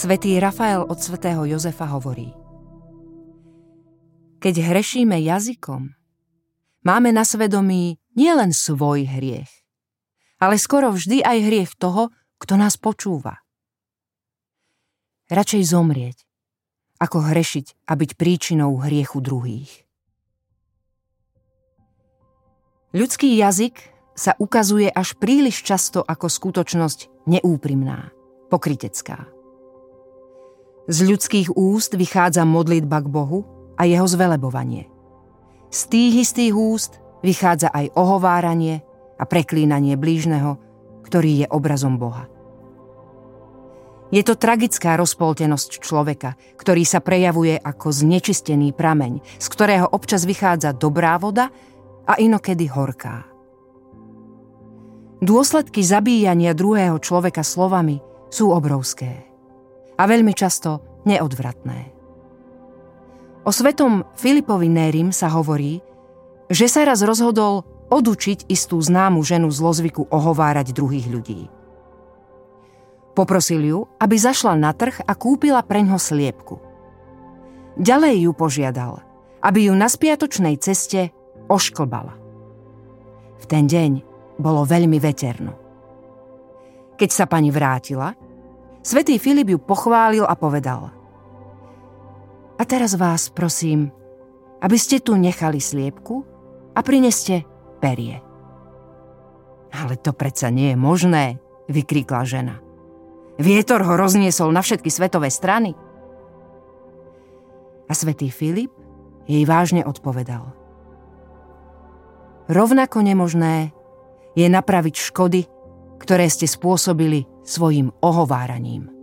Svetý Rafael od svätého Jozefa hovorí Keď hrešíme jazykom, máme na svedomí nielen svoj hriech, ale skoro vždy aj hriech toho, kto nás počúva. Radšej zomrieť, ako hrešiť a byť príčinou hriechu druhých. Ľudský jazyk sa ukazuje až príliš často ako skutočnosť neúprimná, pokritecká. Z ľudských úst vychádza modlitba k Bohu a jeho zvelebovanie. Z tých istých úst vychádza aj ohováranie a preklínanie blížneho, ktorý je obrazom Boha. Je to tragická rozpoltenosť človeka, ktorý sa prejavuje ako znečistený prameň, z ktorého občas vychádza dobrá voda a inokedy horká. Dôsledky zabíjania druhého človeka slovami sú obrovské a veľmi často neodvratné. O svetom Filipovi Nérim sa hovorí, že sa raz rozhodol odučiť istú známu ženu zlozvyku ohovárať druhých ľudí. Poprosil ju, aby zašla na trh a kúpila preňho sliepku. Ďalej ju požiadal, aby ju na spiatočnej ceste ošklbala. V ten deň bolo veľmi veterno. Keď sa pani vrátila, svätý Filip ju pochválil a povedal A teraz vás prosím, aby ste tu nechali sliepku a prineste perie. Ale to predsa nie je možné, vykríkla žena. Vietor ho rozniesol na všetky svetové strany. A svätý Filip jej vážne odpovedal. Rovnako nemožné je napraviť škody, ktoré ste spôsobili svojim ohováraním.